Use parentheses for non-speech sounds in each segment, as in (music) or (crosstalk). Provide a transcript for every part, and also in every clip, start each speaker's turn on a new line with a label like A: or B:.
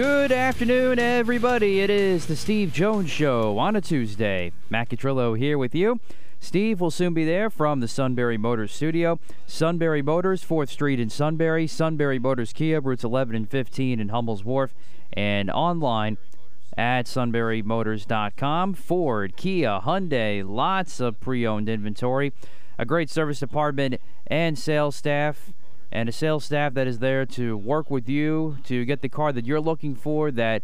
A: Good afternoon, everybody. It is the Steve Jones Show on a Tuesday. Matt Catrillo here with you. Steve will soon be there from the Sunbury Motors studio. Sunbury Motors, 4th Street in Sunbury. Sunbury Motors Kia, routes 11 and 15 in Hummel's Wharf. And online at sunburymotors.com. Ford, Kia, Hyundai, lots of pre owned inventory. A great service department and sales staff and a sales staff that is there to work with you to get the car that you're looking for that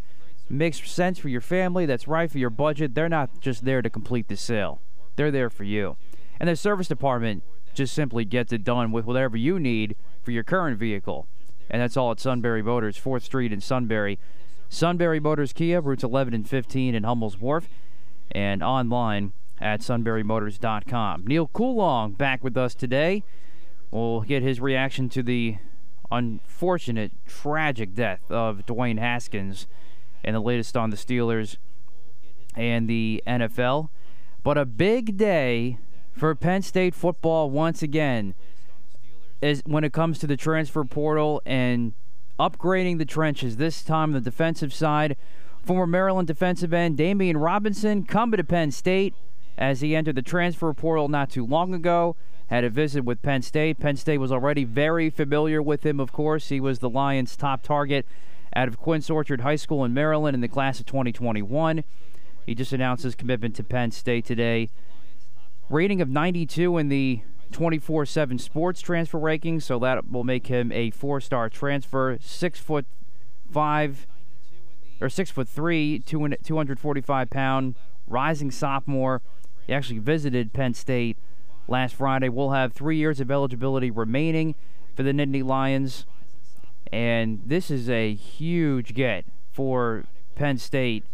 A: makes sense for your family, that's right for your budget. They're not just there to complete the sale, they're there for you. And the service department just simply gets it done with whatever you need for your current vehicle. And that's all at Sunbury Motors, 4th Street in Sunbury. Sunbury Motors Kia, routes 11 and 15 in Hummel's Wharf, and online at sunburymotors.com. Neil Coolong back with us today. We'll get his reaction to the unfortunate, tragic death of Dwayne Haskins and the latest on the Steelers and the NFL. But a big day for Penn State football once again is when it comes to the transfer portal and upgrading the trenches. This time the defensive side, former Maryland defensive end Demeioun Robinson coming to Penn State as he entered the transfer portal not too long ago had a visit with Penn State. Penn State was already very familiar with him, of course. He was the Lions' top target out of Quince Orchard High School in Maryland in the class of 2021. He just announced his commitment to Penn State today. Rating of 92 in the 24 7 sports transfer ranking, so that will make him a four star transfer. Six foot five, or six foot three, 245 pound, rising sophomore. He actually visited Penn State last Friday. We'll have three years of eligibility remaining for the Nittany Lions. And this is a huge get for Penn State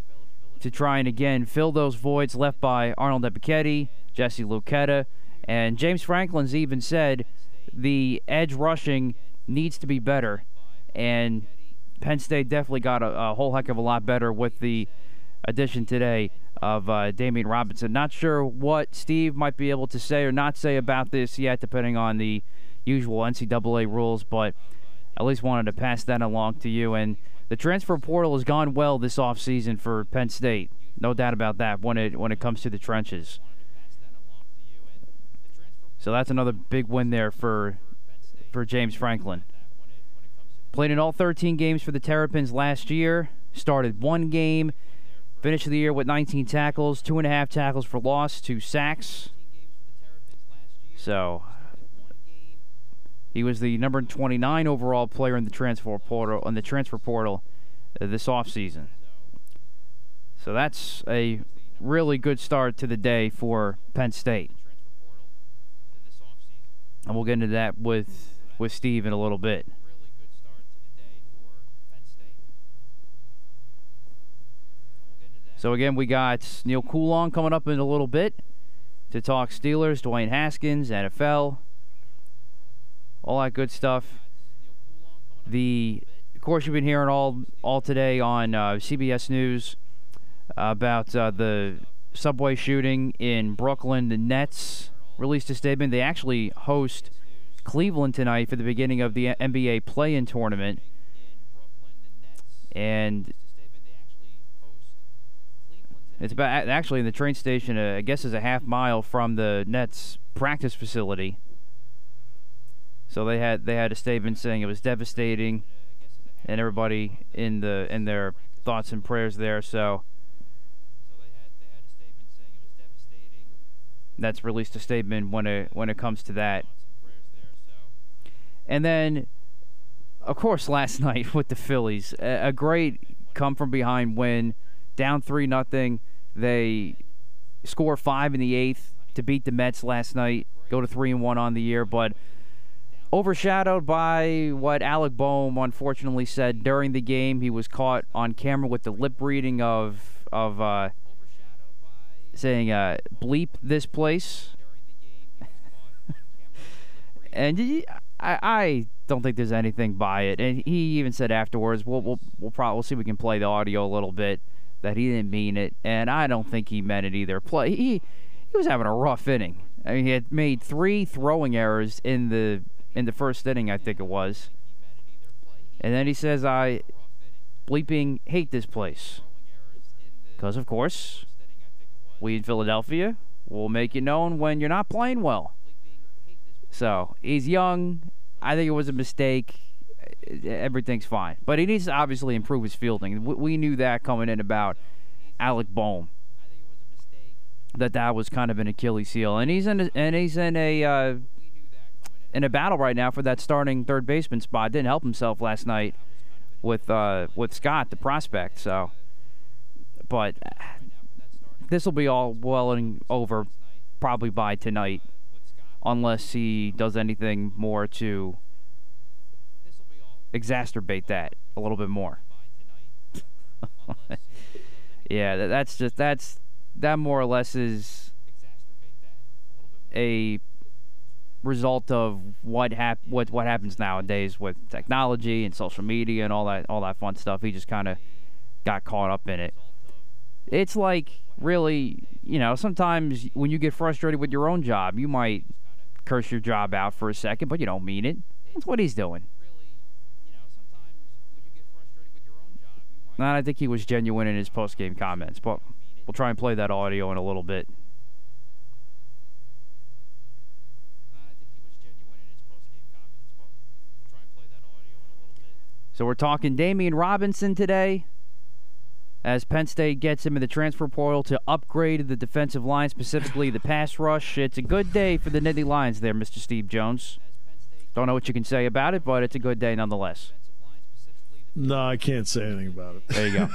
A: to try and again fill those voids left by Arnold Ebiketie, Jesse Luketa, and James Franklin's even said the edge rushing needs to be better. And Penn State definitely got a, a whole heck of a lot better with the addition today of uh, Demeioun Robinson. Not sure what Steve might be able to say or not say about this yet, depending on the usual NCAA rules, but at least wanted to pass that along to you. And the transfer portal has gone well this offseason for Penn State. No doubt about that when it when it comes to the trenches. So that's another big win there for for James Franklin. Played in all 13 games for the Terrapins last year. Started one game Finished the year with 19 tackles, two and a half tackles for loss, two sacks. So he was the number 29 overall player in the transfer portal on the transfer portal uh, this offseason. So that's a really good start to the day for Penn State. And we'll get into that with with Steve in a little bit. So again, we got Neil Coolong coming up in a little bit to talk Steelers, Dwayne Haskins, NFL, all that good stuff. The, of course, you've been hearing all all today on uh, CBS News about uh, the subway shooting in Brooklyn. The Nets released a statement. They actually host Cleveland tonight for the beginning of the NBA play-in tournament, and it's about actually in the train station. Uh, I guess is a half mile from the Nets practice facility. So they had they had a statement saying it was devastating, and everybody in the in their thoughts and prayers there. So that's released a statement when it when it comes to that. And then, of course, last (laughs) night with the Phillies, a, a great come from behind win, down three nothing. They score five in the eighth to beat the Mets last night, go to three and one on the year, but overshadowed by what Alec Bohm unfortunately said during the game. He was caught on camera with the lip reading of of uh, saying uh, "bleep this place," (laughs) and he, I, I don't think there's anything by it. And he even said afterwards, "We'll we'll we'll probably we'll see if we can play the audio a little bit." That he didn't mean it, and I don't think he meant it either. Play he he was having a rough inning. I mean, he had made three throwing errors in the in the first inning, I think it was. And then he says, "I bleeping hate this place," because of course, we in Philadelphia will make you known when you're not playing well. So he's young. I think it was a mistake. Everything's fine, but he needs to obviously improve his fielding. We knew that coming in about Alec Bohm that that was kind of an Achilles heel, and he's in a, and he's in a uh, in a battle right now for that starting third baseman spot. Didn't help himself last night with uh, with Stott, the prospect. So, but this will be all well and over probably by tonight, unless he does anything more to exacerbate that a little bit more. (laughs) yeah, that's just that's that more or less is a result of what hap- what what happens nowadays with technology and social media and all that all that fun stuff. He just kind of got caught up in it. It's like really, you know, sometimes when you get frustrated with your own job, you might curse your job out for a second, but you don't mean it. That's what he's doing. And I think he was genuine in his post game comments, but We'll try and play that audio in a little bit. So we're talking Demeioun Robinson today as Penn State gets him in the transfer portal to upgrade the defensive line, specifically the pass rush. It's a good day for the Nittany Lions there, Mr. Steve Jones. Don't know what you can say about it, but it's a good day nonetheless.
B: No, I can't say anything about it.
A: There you
B: go.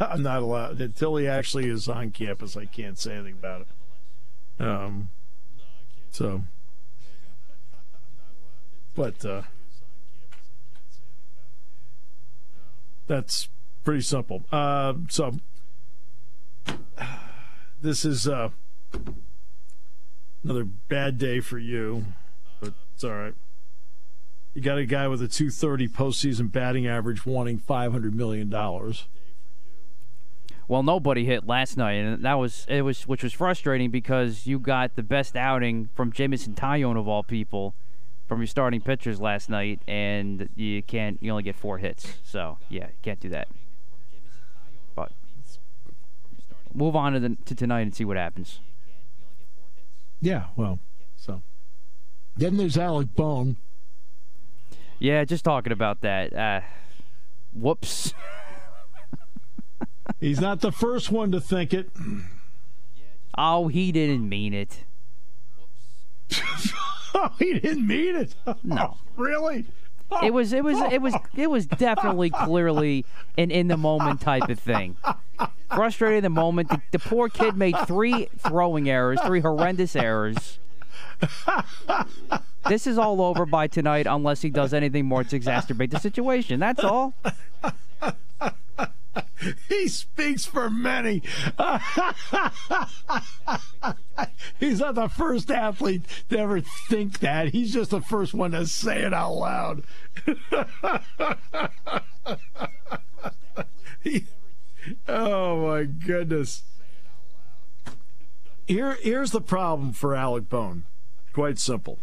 B: (laughs) I'm not allowed until he actually is on campus. I can't say anything about it. Um, so, but uh, that's pretty simple. Uh, so, this is uh, another bad day for you, but it's all right. You got a guy with a 230 postseason batting average wanting $500 million.
A: Well, nobody hit last night, and that was it was which was frustrating because you got the best outing from Jameson Taillon of all people from your starting pitchers last night, and you can't you only get four hits. So yeah, you can't do that. But move on to, the, to tonight and see what happens.
B: Yeah, well, so then there's Alec Bohm
A: yeah, just talking about that. Uh, whoops.
B: He's not the first one to think it.
A: Oh, he didn't mean it. (laughs)
B: oh, he didn't mean it. (laughs)
A: No,
B: really.
A: It was it was it was it was definitely clearly an in the moment type of thing. Frustrated in the moment. The, the poor kid made three throwing errors, three horrendous errors (laughs) this is all over by tonight unless he does anything more to exacerbate the situation. That's all. (laughs)
B: he speaks for many. (laughs) He's not the first athlete to ever think that. He's just the first one to say it out loud. he, oh my goodness. Here, here's the problem for Alec Bohm. Quite simple.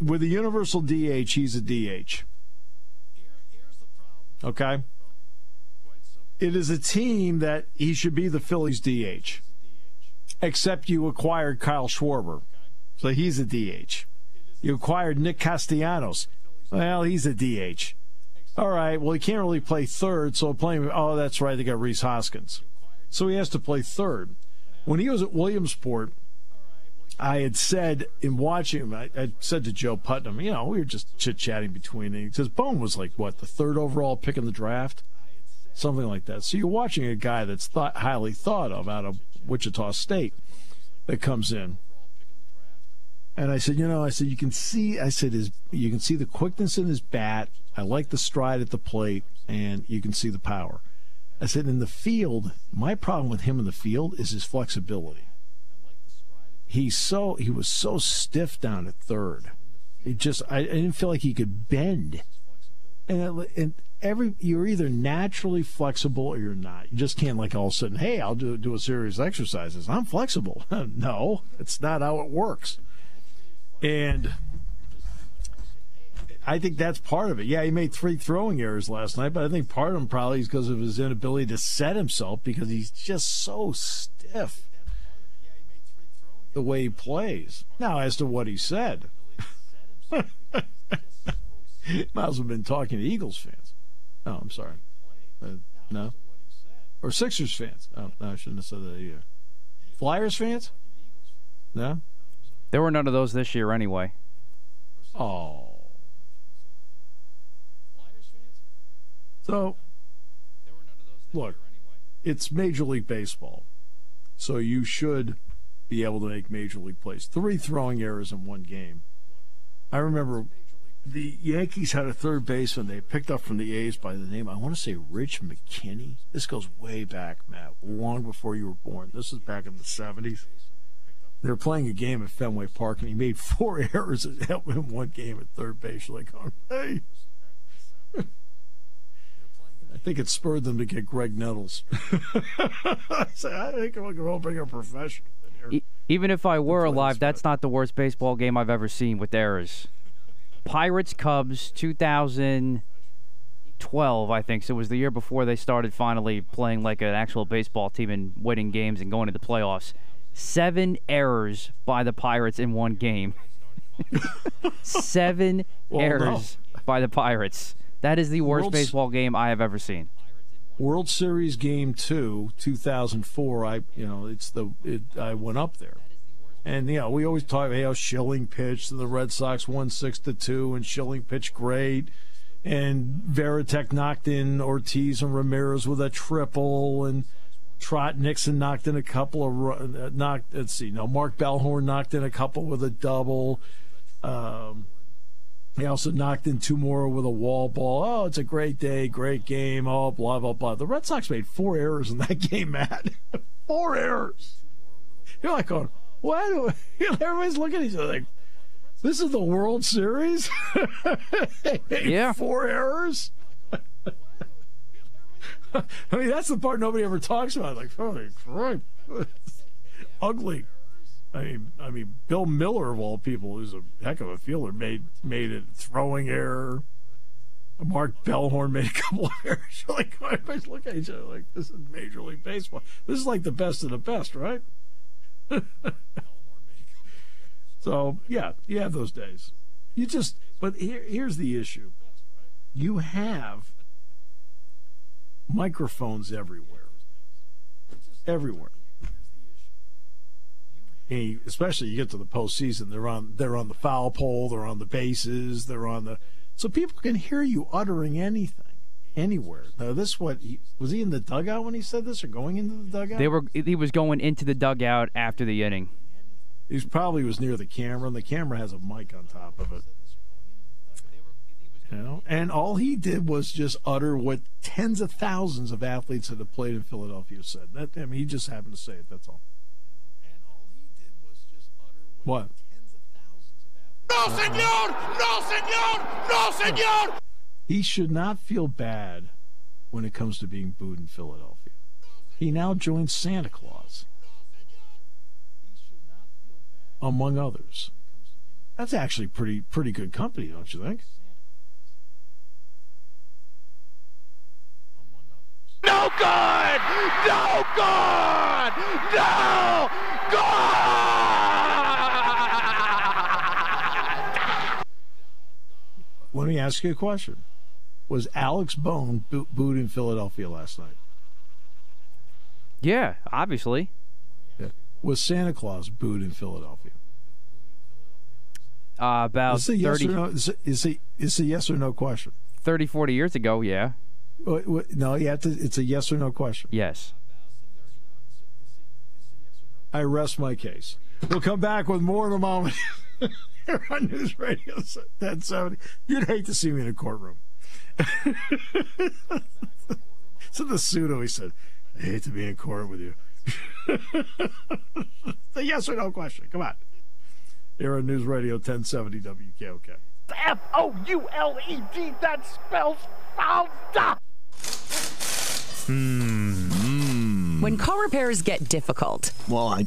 B: With a universal DH, he's a DH. Okay? It is a team that he should be the Phillies DH. Except you acquired Kyle Schwarber. So he's a DH. You acquired Nick Castellanos. Well, he's a DH. All right. Well, he can't really play third, so playing. Oh, that's right. They got Rhys Hoskins, so he has to play third. When he was at Williamsport, I had said in watching him, I, I said to Joe Putnam, you know, we were just chit chatting between. He says Bohm was like what the third overall pick in the draft, something like that. So you're watching a guy that's thought, highly thought of out of Wichita State that comes in. And I said, you know, I said you can see, I said his, you can see the quickness in his bat. I like the stride at the plate, and you can see the power. I said in the field, my problem with him in the field is his flexibility. He's so he was so stiff down at third. It just I, I didn't feel like he could bend. And, and every you're either naturally flexible or you're not. You just can't like all of a sudden, hey, I'll do do a series of exercises. I'm flexible. (laughs) no, it's not how it works. And I think that's part of it. Yeah, he made three throwing errors last night, but I think part of them probably is because of his inability to set himself because he's just so stiff the way he plays. Now, as to what he said, (laughs) might as well have been talking to Eagles fans. Oh, I'm sorry. Uh, no? Or Sixers fans. Oh, no, I shouldn't have said that either. Flyers fans? No?
A: There were none of those this year anyway.
B: Oh. So, look, it's Major League Baseball. So you should be able to make major league plays. Three throwing errors in one game. I remember the Yankees had a third baseman they picked up from the A's by the name I want to say Rich McKinney. This goes way back, Matt, long before you were born. This is back in the seventies. They were playing a game at Fenway Park, and he made (laughs) four errors in one game at third base. Like, oh, hey. I think it spurred them to get Graig Nettles. (laughs) I say I think we'll go bring a professional
A: even if I were alive, that's not the worst baseball game I've ever seen with errors. Pirates Cubs 2012, I think. So it was the year before they started finally playing like an actual baseball team and winning games and going to the playoffs. Seven errors by the Pirates in one game. (laughs) Seven well, errors no. by the Pirates. That is the worst World's... baseball game I have ever seen.
B: World Series Game Two, 2004. I, you know, it's the it, I went up there, and you know, we always talk about how Schilling pitched, and the Red Sox won six to two, and Schilling pitched great, and Varitek knocked in Ortiz and Ramirez with a triple, and Trot Nixon knocked in a couple of uh, knocked. Let's see, no, Mark Bellhorn knocked in a couple with a double. Um, he also knocked in two more with a wall ball. Oh, it's a great day, great game. Oh, blah blah blah. The Red Sox made four errors in that (laughs) game, Matt. four errors. You're like going, what? (laughs) Everybody's looking at each other like, this is the World Series. (laughs)
A: yeah,
B: four errors. I mean, that's the part nobody ever talks about. Like, holy crap, ugly. I mean, I mean, Bill Mueller of all people, who's a heck of a fielder, made made a throwing error. Mark Bellhorn made a couple of errors. (laughs) like everybody's looking at each other like this is Major League Baseball. This is like the best of the best, right? (laughs) so yeah, you have those days. You just, but here, here's the issue: you have microphones everywhere, everywhere especially you get to the postseason, they're on they're on the foul pole, they're on the bases, they're on the so people can hear you uttering anything anywhere. Now, this what he, was he in the dugout when he said this, or going into the dugout?
A: They were. He was going into the dugout after the inning.
B: He probably was near the camera, and the camera has a mic on top of it. You know, and all he did was just utter what tens of thousands of athletes that have played in Philadelphia said. That I mean, he just happened to say it. That's all. What?
C: No, senor! No, senor! No, senor!
B: He should not feel bad when it comes to being booed in Philadelphia. He now joins Santa Claus, among others. That's actually pretty pretty good company, don't you think?
C: No good! No good! No
B: ask you a question. Was Alex Bohm boo- booed in Philadelphia last night?
A: Yeah, obviously.
B: Yeah. Was Santa Claus booed in Philadelphia?
A: Uh, about
B: Is it yes
A: 30,
B: or no? Is it, is it is a yes or no question?
A: 30, 40 years ago, yeah.
B: No, you have to. It's a yes or no question.
A: Yes.
B: I rest my case. We'll come back with more in a moment. (laughs) Here on News Radio 1070. You'd hate to see me in a courtroom. (laughs) so the pseudo, he said, I hate to be in court with you. (laughs) the yes or no question. Come on. Here on News Radio 1070 WKOK.
C: F O U L E D. That spells Fauda. Hmm, hmm.
D: When car repairs get difficult,
E: Well, I,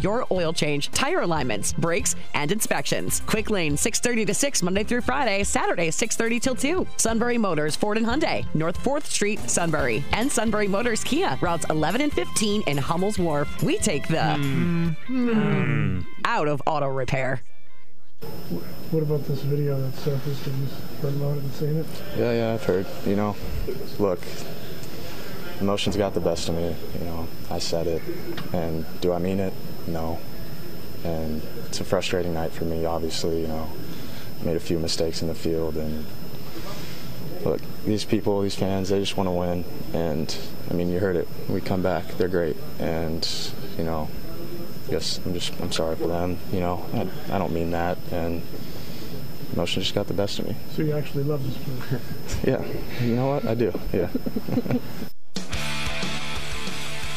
D: your oil change, tire alignments, brakes, and inspections. Quick Lane 6:30 to 6 Monday through Friday, Saturday 6:30 till 2. Sunbury Motors Ford and Hyundai, North 4th Street, Sunbury, and Sunbury Motors Kia, routes 11 and 15 in Hummel's Wharf. We take the out of auto repair.
F: What about this video that surfaced? Have you heard about it and seen it?
G: Yeah, yeah, I've heard. You know, look, emotions got the best of me. You know, I said it, and do I mean it? No. And it's a frustrating night for me. Obviously, you know, made a few mistakes in the field, and look, these people, these fans, they just want to win. And I mean, you heard it. We come back. They're great, and you know, yes, I'm just I'm sorry for them. You know, I, I don't mean that, and emotion just got the best of me.
F: So you actually love this place? (laughs)
G: Yeah, you know what? I do. Yeah. (laughs)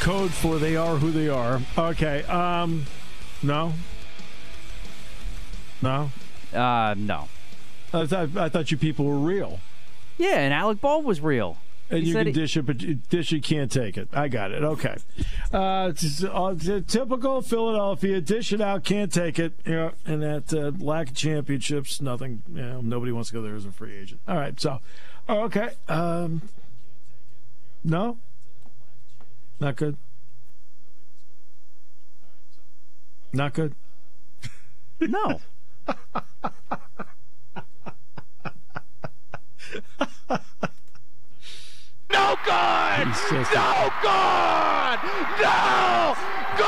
B: Code for they are who they are. Okay. Um, no. No.
A: Uh, no.
B: I thought I thought you people were real.
A: Yeah, and Alec Baldwin was real.
B: And
A: He
B: you can dish it, but dish it can't take it. I got it. Okay. Uh, it's, uh, typical Philadelphia. Dish it out, can't take it. Yeah, and that uh, lack of championships, nothing. You know, nobody wants to go there as a free agent. All right. So, okay. Um, no. Not good. Not good.
A: No. (laughs)
C: No
B: just-
C: No good. No good.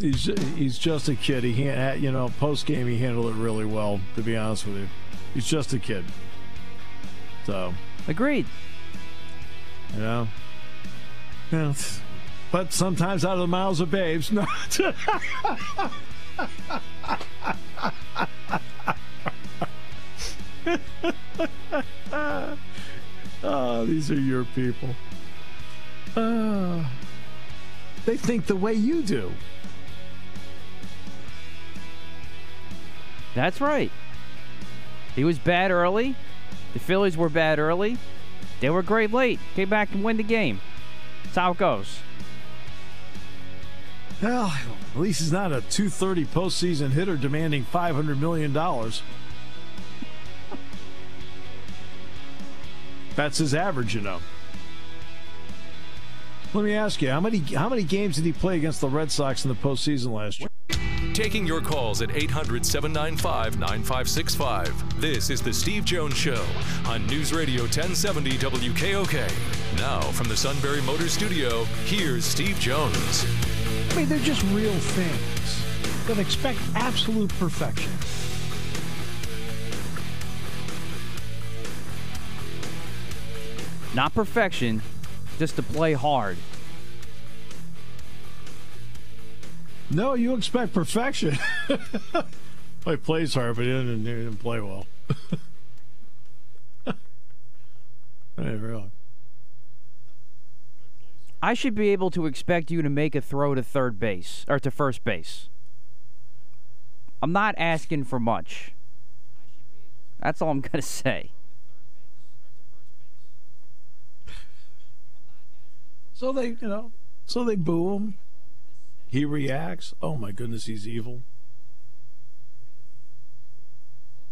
B: He's he's just a kid. He can't, you know, post game he handled it really well. To be honest with you, he's just a kid. So
A: Agreed.
B: you know, yeah. But sometimes out of the mouths of babes. No. oh, (laughs) these are your people. Uh, they think the way you do.
A: That's right. He was bad early. The Phillies were bad early. They were great late. Came back and win the game. That's how it goes.
B: Well, at least he's not a 230 postseason hitter demanding $500 million. (laughs) That's his average, you know. Let me ask you, how many how many games did he play against the Red Sox in the postseason last year?
H: Taking your calls at 800 795 9565. This is The Steve Jones Show on News Radio 1070 WKOK. Now, from the Sunbury Motor Studio, here's Steve Jones.
B: I mean, they're just real fans that expect absolute perfection.
A: Not perfection, just to play hard.
B: No, you expect perfection. (laughs) well, he plays hard, but he didn't, he didn't play well. (laughs) really?
A: I should be able to expect you to make a throw to third base or to first base. I'm not asking for much. That's all I'm going (laughs) to say.
B: So they, you know, so they boo him. He reacts. Oh my goodness, he's evil.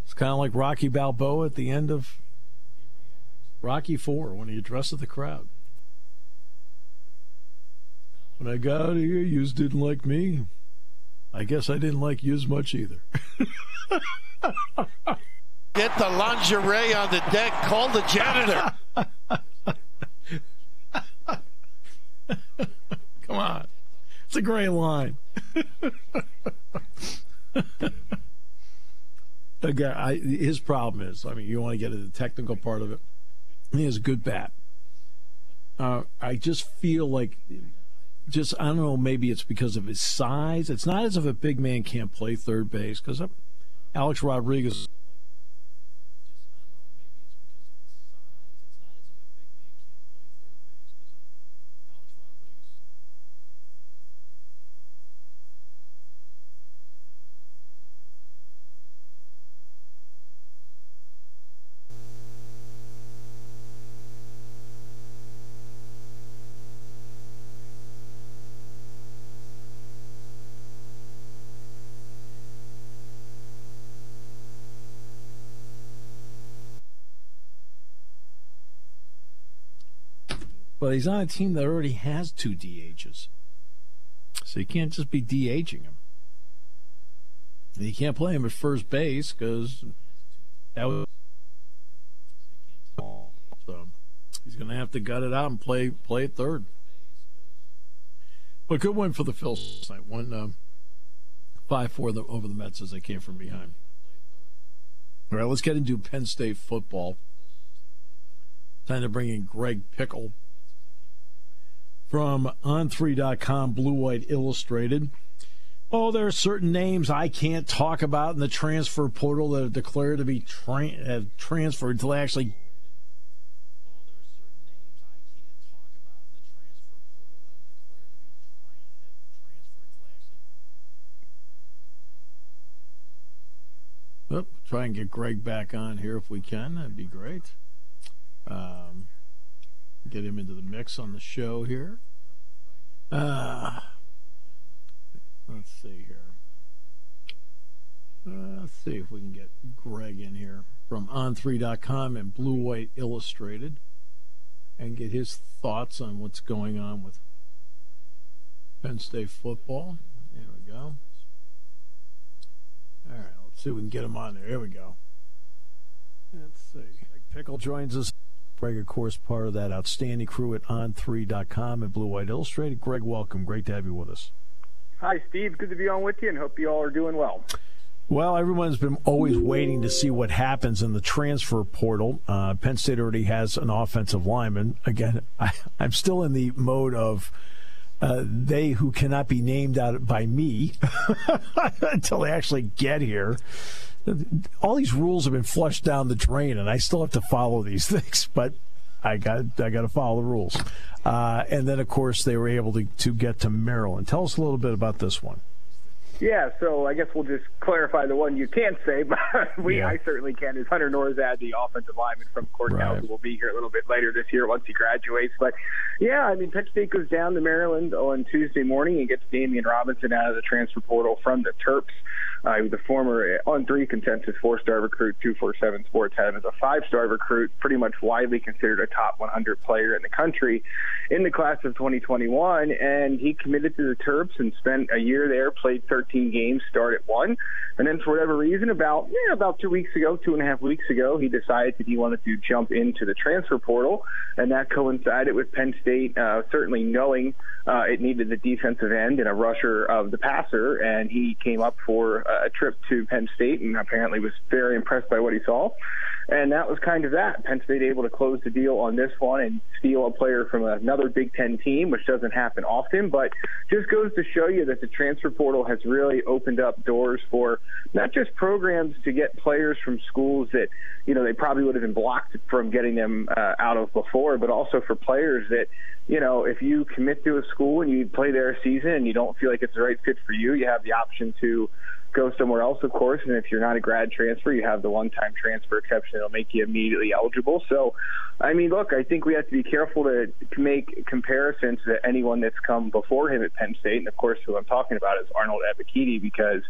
B: It's kind of like Rocky Balboa at the end of Rocky Four when he addresses the crowd. When I got out of here, yous didn't like me. I guess I didn't like you as much either. (laughs)
I: Get the lingerie on the deck. Call the janitor. (laughs)
B: Come on. It's a great line. (laughs) guy, I, his problem is, I mean, you want to get into the technical part of it. He has a good bat. Uh, I just feel like, just I don't know, maybe it's because of his size. It's not as if a big man can't play third base because Alex Rodriguez he's on a team that already has two DHs. So you can't just be DHing him. And you can't play him at first base because that was. So he's going to have to gut it out and play play at third. But good win for the Phils tonight. One uh, five four over the Mets as they came from behind. All right, let's get into Penn State football. Time to bring in Greg Pickle from on3.com, Blue White Illustrated. Oh, there are certain names I can't talk about in the transfer portal that are declared to be tra- have transferred until they actually. Oh, try and get Greg back on here if we can. That'd be great. Um, get him into the mix on the show here. Uh, let's see here. Uh, let's see if we can get Greg in here from on3.com and Blue White Illustrated and get his thoughts on what's going on with Penn State football. There we go. All right, let's see if we can get him on there. Here we go. Let's see. Pickle joins us. Greg, of course, part of that outstanding crew at on3.com and Blue White Illustrated. Greg, welcome. Great to have you with us.
J: Hi, Steve. Good to be on with you and hope you all are doing well.
B: Well, everyone's been always waiting to see what happens in the transfer portal. Uh, Penn State already has an offensive lineman. Again, (laughs) I, am still in the mode of uh, they who cannot be named out by me (laughs) until they actually get here all these rules have been flushed down the drain, and I still have to follow these (laughs) things. But I got I got to follow the rules. Uh, and then, of course, they were able to, to get to Maryland. Tell us a little bit about this one.
J: Yeah, so I guess we'll just clarify the one you can't say, (laughs) but we yeah. I certainly can. Is Hunter Nourzad, the offensive lineman from Cornell, right. who will be here a little bit later this year once he graduates. But yeah, I mean, Penn State goes down to Maryland on Tuesday morning and gets Demeioun Robinson out of the transfer portal from the Terps. Uh, a former on three consensus four star recruit, 247 Sports had him as a five star recruit, pretty much widely considered a top 100 player in the country in the class of 2021. And he committed to the Terps and spent a year there, played 13 games, started one. And then for whatever reason, about yeah, about two weeks ago, two and a half weeks ago, he decided that he wanted to jump into the transfer portal, and that coincided with Penn State uh, certainly knowing uh, it needed the defensive end and a rusher of the passer, and he came up for a trip to Penn State and apparently was very impressed by what he saw. And that was kind of that. Penn State able to close the deal on this one and steal a player from another Big Ten team, which doesn't happen often, but just goes to show you that the transfer portal has really opened up doors for not just programs to get players from schools that you know they probably would have been blocked from getting them uh, out of before, but also for players that you know if you commit to a school and you play there a season and you don't feel like it's the right fit for you, you have the option to go somewhere else, of course. And if you're not a grad transfer, you have the one-time transfer exception that'll make you immediately eligible. So, I mean, look, I think we have to be careful to make comparisons to anyone that's come before him at Penn State. And of course, who I'm talking about is Arnold Ebiketie, because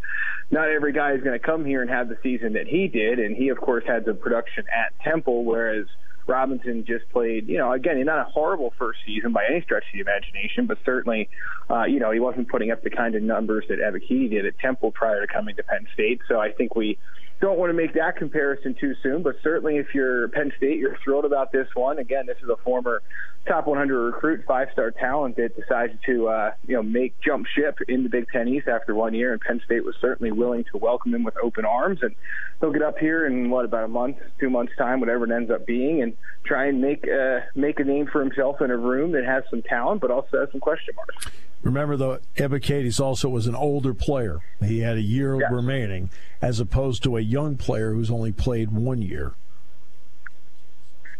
J: not every guy is going to come here and have the season that he did. And he, of course, had the production at Temple, whereas – Robinson just played, you know, again, not a horrible first season by any stretch of the imagination, but certainly, uh, you know, he wasn't putting up the kind of numbers that Ebiketie did at Temple prior to coming to Penn State. So I think we don't want to make that comparison too soon, but certainly if you're Penn State, you're thrilled about this one. Again, this is a former top 100 recruit, five-star talent that decided to, uh, you know, make jump ship in the Big Ten East after one year, and Penn State was certainly willing to welcome him with open arms. And he'll get up here in what about a month, two months time, whatever it ends up being, and try and make uh, make a name for himself in a room that has some talent, but also has some question marks.
B: Remember, though, Ebiketie also was an older player. He had a year yeah. remaining, as opposed to a young player who's only played one year.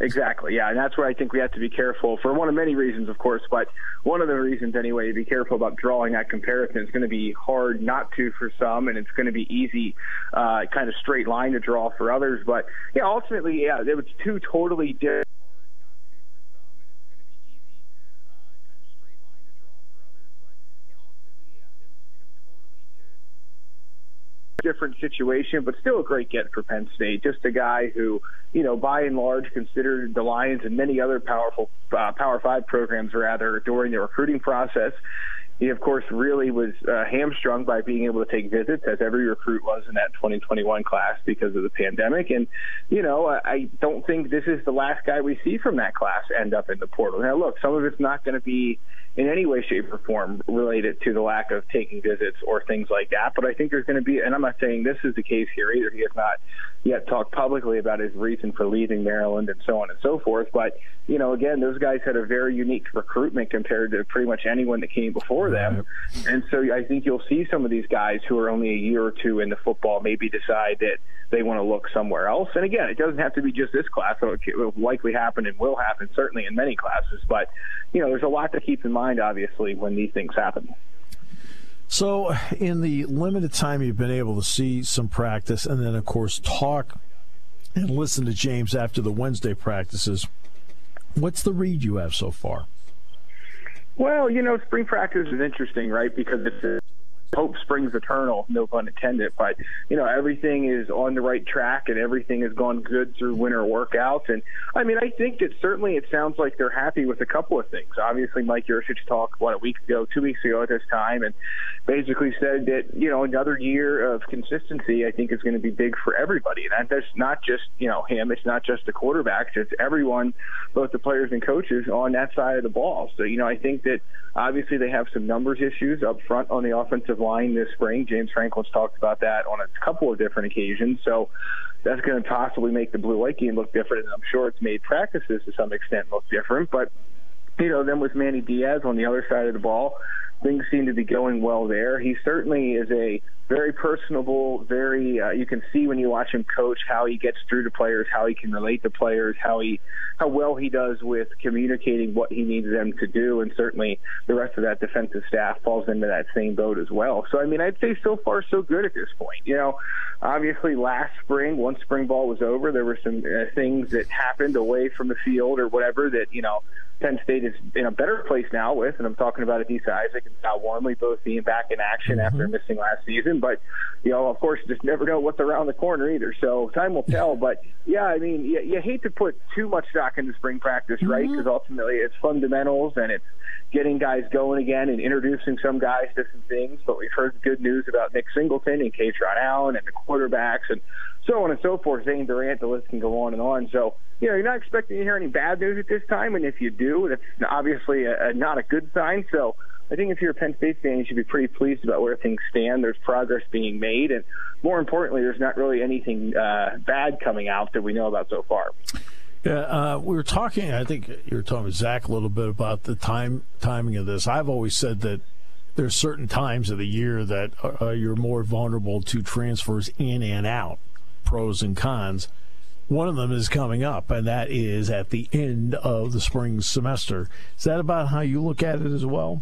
J: Exactly, yeah, and that's where I think we have to be careful for one of many reasons, of course, but one of the reasons anyway to be careful about drawing that comparison. It's going to be hard not to for some, and it's going to be easy, uh, kind of straight line to draw for others. But yeah, ultimately, yeah, it was two totally different different situation, but still a great get for Penn State. Just a guy who, you know, by and large, considered the Lions and many other powerful uh, Power Five programs rather during the recruiting process. He, of course, really was uh, hamstrung by being able to take visits, as every recruit was in that 2021 class because of the pandemic. And, you know, I don't think this is the last guy we see from that class end up in the portal. Now, look, some of it's not going to be in any way, shape, or form related to the lack of taking visits or things like that. But I think there's going to be, and I'm not saying this is the case here either. He has not yet talk publicly about his reason for leaving Maryland and so on and so forth. But, you know, again, those guys had a very unique recruitment compared to pretty much anyone that came before them. And so I think you'll see some of these guys who are only a year or two into football maybe decide that they want to look somewhere else. And again, it doesn't have to be just this class. It will likely happen and will happen certainly in many classes. But, you know, there's a lot to keep in mind, obviously, when these things happen.
B: So, in the limited time you've been able to see some practice and then, of course, talk and listen to James after the Wednesday practices, what's the read you have so far?
J: Well, you know, spring practice is interesting, right? Because it's hope springs eternal, no pun intended. But you know, everything is on the right track, and everything has gone good through winter workouts. And I mean, I think that certainly it sounds like they're happy with a couple of things. Obviously, Mike Yurcich talked what a week ago, two weeks ago at this time, and basically said that you know another year of consistency I think is going to be big for everybody. And that's not just you know him. It's not just the quarterbacks. It's everyone, both the players and coaches on that side of the ball. So you know, I think that obviously they have some numbers issues up front on the offensive line this spring. James Franklin's talked about that on a couple of different occasions. So that's going to possibly make the blue white game look different. And I'm sure it's made practices to some extent look different. But, you know, then with Manny Diaz on the other side of the ball, things seem to be going well there. He certainly is a very personable, very uh, you can see when you watch him coach how he gets through to players, how he can relate to players, how he how well he does with communicating what he needs them to do, and certainly the rest of that defensive staff falls into that same boat as well. So I mean, I'd say so far so good at this point. You know, obviously last spring, once spring ball was over, there were some uh, things that happened away from the field or whatever that you know Penn State is in a better place now with, and I'm talking about Adisa Isaac and Sal Wormley both being back in action mm-hmm. after missing last season. But you know, of course, just never know what's around the corner either. So time will tell. but yeah, I mean, you, you hate to put too much stock into spring practice, right? Because mm-hmm. ultimately, it's fundamentals and it's getting guys going again and introducing some guys to some things. But we've heard good news about Nick Singleton and Kaytron Allen and the quarterbacks and so on and so forth. Zane Durant, the list can go on and on. So, you know, you're not expecting to hear any bad news at this time. And if you do, that's obviously a, a, not a good sign. So I think if you're a Penn State fan, you should be pretty pleased about where things stand. There's progress being made. And more importantly, there's not really anything uh, bad coming out that we know about so far.
B: Yeah, uh, we were talking. I think you were talking with Zach a little bit about the time timing of this. I've always said that there's certain times of the year that uh, you're more vulnerable to transfers in and out pros and cons. One of them is coming up, and that is at the end of the spring semester. Is that about how you look at it as well?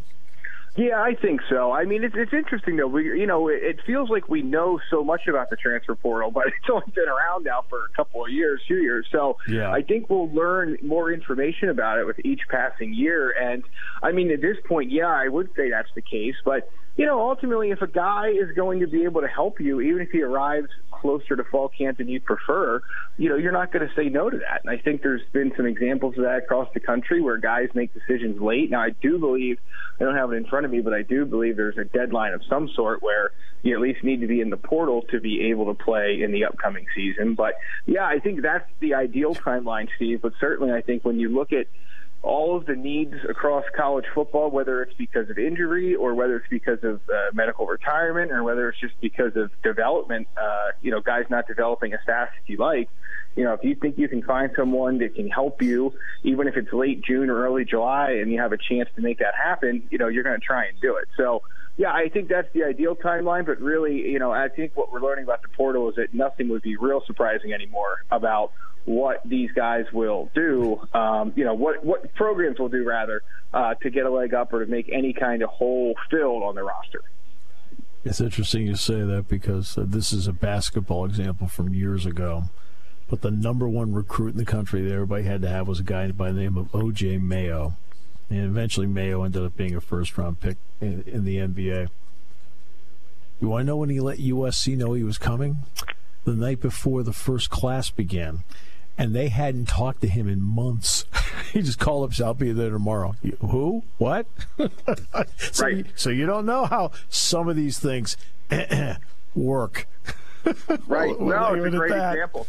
J: Yeah, I think so. I mean, it's it's interesting though. We, you know, it, it feels like we know so much about the transfer portal, but it's only been around now for a couple of years, few years. So
B: Yeah.
J: I think we'll learn more information about it with each passing year. And I mean, at this point, yeah, I would say that's the case. But you know, ultimately, if a guy is going to be able to help you, even if he arrives closer to fall camp than you prefer, you know, you're not going to say no to that. And I think there's been some examples of that across the country where guys make decisions late. Now, I do believe, I don't have it in front of me, but I do believe there's a deadline of some sort where you at least need to be in the portal to be able to play in the upcoming season. But yeah, I think that's the ideal timeline, Steve. But certainly, I think when you look at all of the needs across college football, whether it's because of injury or whether it's because of uh, medical retirement or whether it's just because of development, uh, you know, guys not developing as fast as you like. You know, if you think you can find someone that can help you, even if it's late June or early July, and you have a chance to make that happen, you know, you're going to try and do it. So, yeah, I think that's the ideal timeline. But really, you know, I think what we're learning about the portal is that nothing would be real surprising anymore about what these guys will do, um, you know, what what programs will do rather uh, to get a leg up or to make any kind of hole filled on the roster.
B: It's interesting you say that because uh, this is a basketball example from years ago. But the number one recruit in the country that everybody had to have was a guy by the name of O.J. Mayo. And eventually Mayo ended up being a first round pick in, in the NBA. Want to know when he let USC know he was coming? The night before the first class began. And they hadn't talked to him in months. (laughs) he just called up, said, I'll be there tomorrow. You- Who? What? (laughs) so, you, so you don't know how some of these things (clears throat) work. (laughs)
J: Right.
B: We'll
J: no, it's
B: it
J: a great example.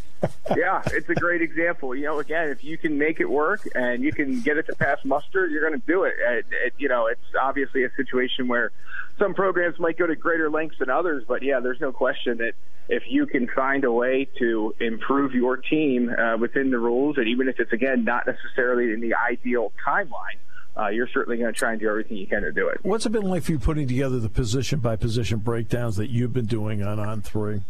J: yeah, it's a great example. You know, again, if you can make it work and you can get it to pass muster, you're going to do it. And, it. You know, it's obviously a situation where some programs might go to greater lengths than others, but yeah, there's no question that if you can find a way to improve your team uh, within the rules, and even if it's again not necessarily in the ideal timeline, uh, you're certainly going to try and do everything you can to do it.
B: What's it been like for you putting together the position by position breakdowns that you've been doing on On3?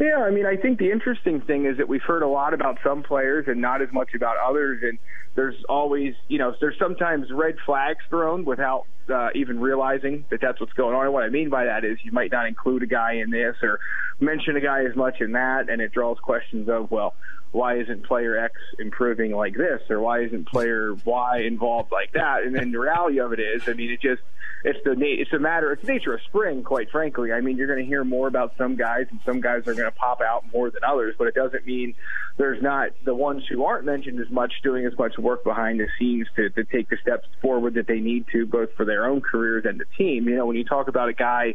J: Yeah, I mean, I think the interesting thing is that we've heard a lot about some players and not as much about others. And there's always, you know, there's sometimes red flags thrown without uh, even realizing that that's what's going on. And what I mean by that is you might not include a guy in this or mention a guy as much in that, and it draws questions of, well, why isn't player X improving like this, or why isn't player Y involved like that? And then the reality of it is, I mean, it just it's the it's a matter it's the nature of spring, quite frankly. I mean, you're going to hear more about some guys, and some guys are going to pop out more than others, but it doesn't mean there's not the ones who aren't mentioned as much doing as much work behind the scenes to, to take the steps forward that they need to, both for their own careers and the team. You know, when you talk about a guy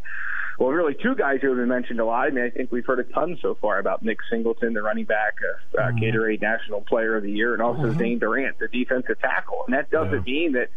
J: well, really two guys who have been mentioned a lot. I mean, I think we've heard a ton so far about Nick Singleton, the running back, uh, uh, Gatorade National Player of the Year, and also Zane Durant, the defensive tackle. And that doesn't mean that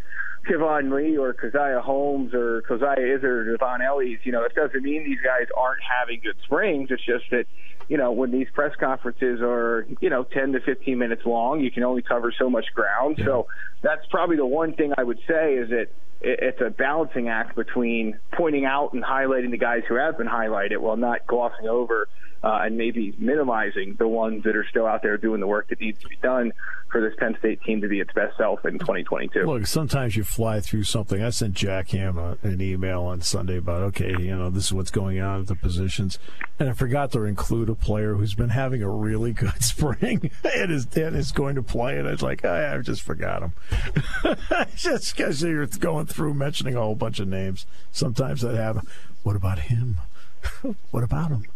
J: Keyvone Lee or Caziah Holmes or Coziahr Izzard or Dvon Ellies, you know, it doesn't mean these guys aren't having good springs. It's just that, you know, when these press conferences are, you know, 10 to 15 minutes long, you can only cover so much ground. So that's probably the one thing I would say is that it- it's a balancing act between pointing out and highlighting the guys who have been highlighted while not glossing over uh, and maybe minimizing the ones that are still out there doing the work that needs to be done for this Penn State team to be its best self in 2022.
B: Look, sometimes you fly through something. I sent Jack Ham a, an email on Sunday about, okay, you know, this is what's going on at the positions. And I forgot to include a player who's been having a really good (laughs) spring and is, and is going to play. And I was like, I, I just forgot him. (laughs) just because you're going through mentioning a whole bunch of names. Sometimes that happens. What about him? (laughs) what about him?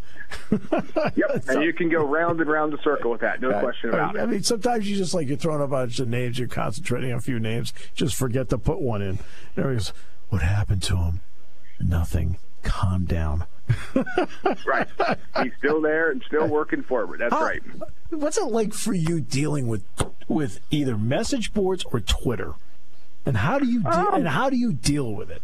J: Yep, and you can go round and round the circle with that, no question about
B: I
J: it.
B: I mean, sometimes you just like you're throwing a bunch of names, you're concentrating on a few names, just forget to put one in. There he goes. What happened to him? Nothing. Calm down. (laughs)
J: right. He's still there and still working forward. That's
B: How-
J: right.
B: What's it like for you dealing with with either message boards or Twitter? And how do you de-
J: Um,
B: and how do you deal with it?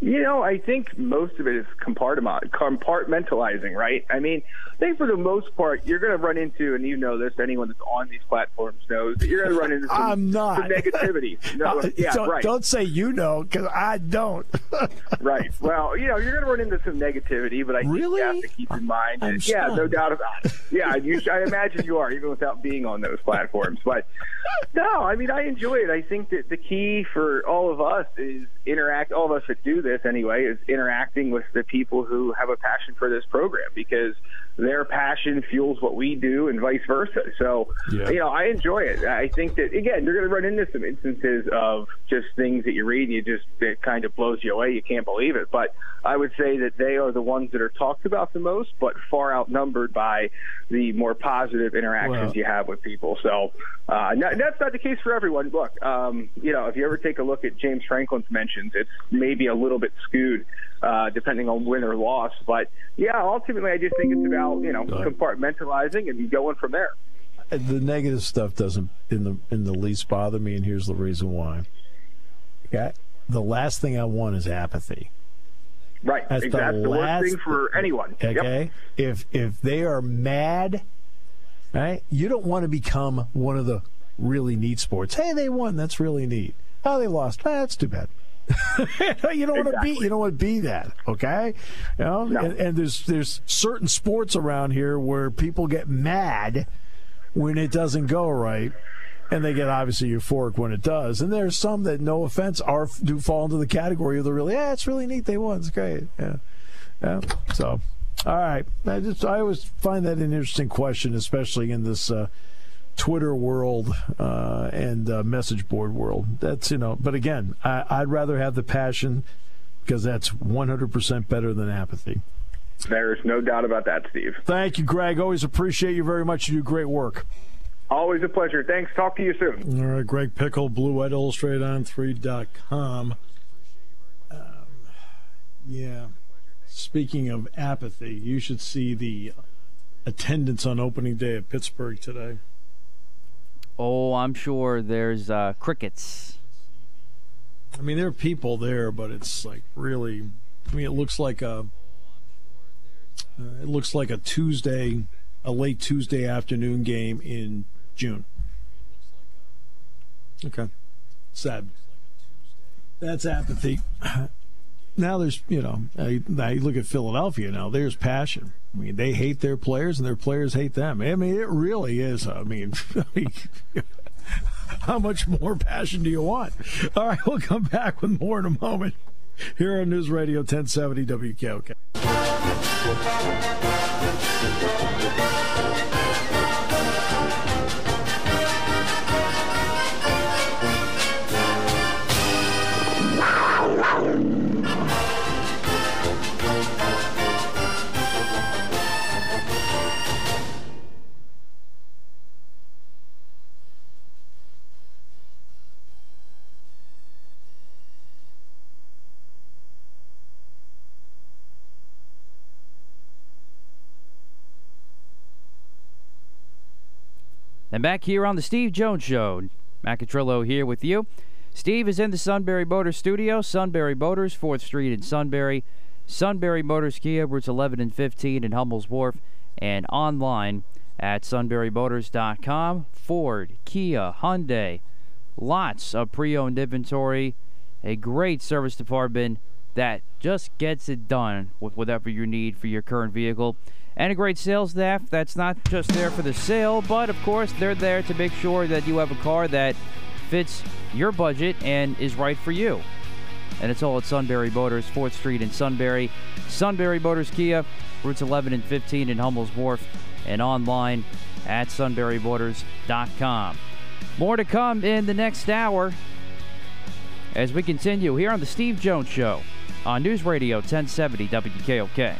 J: You know, I think most of it is compartmentalizing, right? I mean, think for the most part, you're going to run into, and you know this, anyone that's on these platforms knows that you're going to run into (laughs) some,
B: I'm not.
J: some negativity. (laughs) No, uh, yeah,
B: don't,
J: right.
B: don't say you know, because I don't. (laughs)
J: right. Well, you know, you're going to run into some negativity, but I
B: really?
J: think you have to keep in mind. That, yeah, no doubt about it. Yeah, you, I imagine you are, even without being on those platforms. But no, I mean, I enjoy it. I think that the key for all of us is interact. All of us that do this anyway is interacting with the people who have a passion for this program because their passion fuels what we do and vice versa. So,
B: Yeah.
J: you know, I enjoy it. I think that again, you're going to run into some instances of just things that you read and you just it kind of blows you away. You can't believe it. But I would say that they are the ones that are talked about the most, but far outnumbered by the more positive interactions you have with people. So, uh, no- that's not the case for everyone. Look, um, you know, if you ever take a look at James Franklin's mentions, it's maybe a little bit skewed, uh, depending on win or loss. But yeah, ultimately, I just think it's about you know compartmentalizing and going from there.
B: the negative stuff doesn't in the in the least bother me, and here's the reason why. Okay, the last thing I want is apathy.
J: Right.
B: That's the
J: exactly. The, worst
B: last-
J: thing for anyone. Yep.
B: Okay, if if they are mad, right, you don't want to become one of the really neat sports. Hey, they won. That's really neat. Oh, they lost. Ah, that's too bad. (laughs) you don't want to be. You don't want to be that. Okay, you know. And, and there's there's certain sports around here where people get mad when it doesn't go right, and they get obviously euphoric when it does. And there's some that, no offense, are do fall into the category of the really. Yeah, it's really neat. They won. It's great. Yeah, yeah. So, all right. I just I always find that an interesting question, especially in this. Uh, Twitter world uh, and uh, message board world. That's you know, but again, I, I'd rather have the passion because that's 100% better than apathy.
J: There's no doubt about that, Steve.
B: Thank you, Greg. Always appreciate you very much. You do great work.
J: Always a pleasure. Thanks. Talk to you soon.
B: All right, Greg Pickel, Blue White Illustrated On3.com. Um, yeah. Speaking of apathy, you should see the attendance on opening day at Pittsburgh today.
A: Oh, I'm sure there's uh, crickets.
B: I mean, there are people there, but it's like really. I mean, it looks like a. Uh, it looks like a Tuesday, a late Tuesday afternoon game in June. Okay, sad. That's apathy. (clears throat) Now there's, you know, I, you look at Philadelphia. Now there's passion. I mean, they hate their players, and their players hate them. I mean, it really is. I mean, (laughs) how much more passion do you want? All right, we'll come back with more in a moment here on News Radio 1070 WKOK.
A: And back here on the Steve Jones Show, Macatrillo here with you. Steve is in the Sunbury Motors studio. Sunbury Motors, 4th Street in Sunbury. Sunbury Motors Kia, routes 11 and 15 in Hummel's Wharf. And online at sunburymotors.com. Ford, Kia, Hyundai. Lots of pre-owned inventory. A great service department that just gets it done with whatever you need for your current vehicle and a great sales staff that's not just there for the sale, but of course they're there to make sure that you have a car that fits your budget and is right for you. And it's all at Sunbury Motors, 4th Street in Sunbury. Sunbury Motors Kia, routes 11 and 15 in Hummel's Wharf, and online at sunburymotors.com. More to come in the next hour as we continue here on The Steve Jones Show on News Radio 1070 WKOK.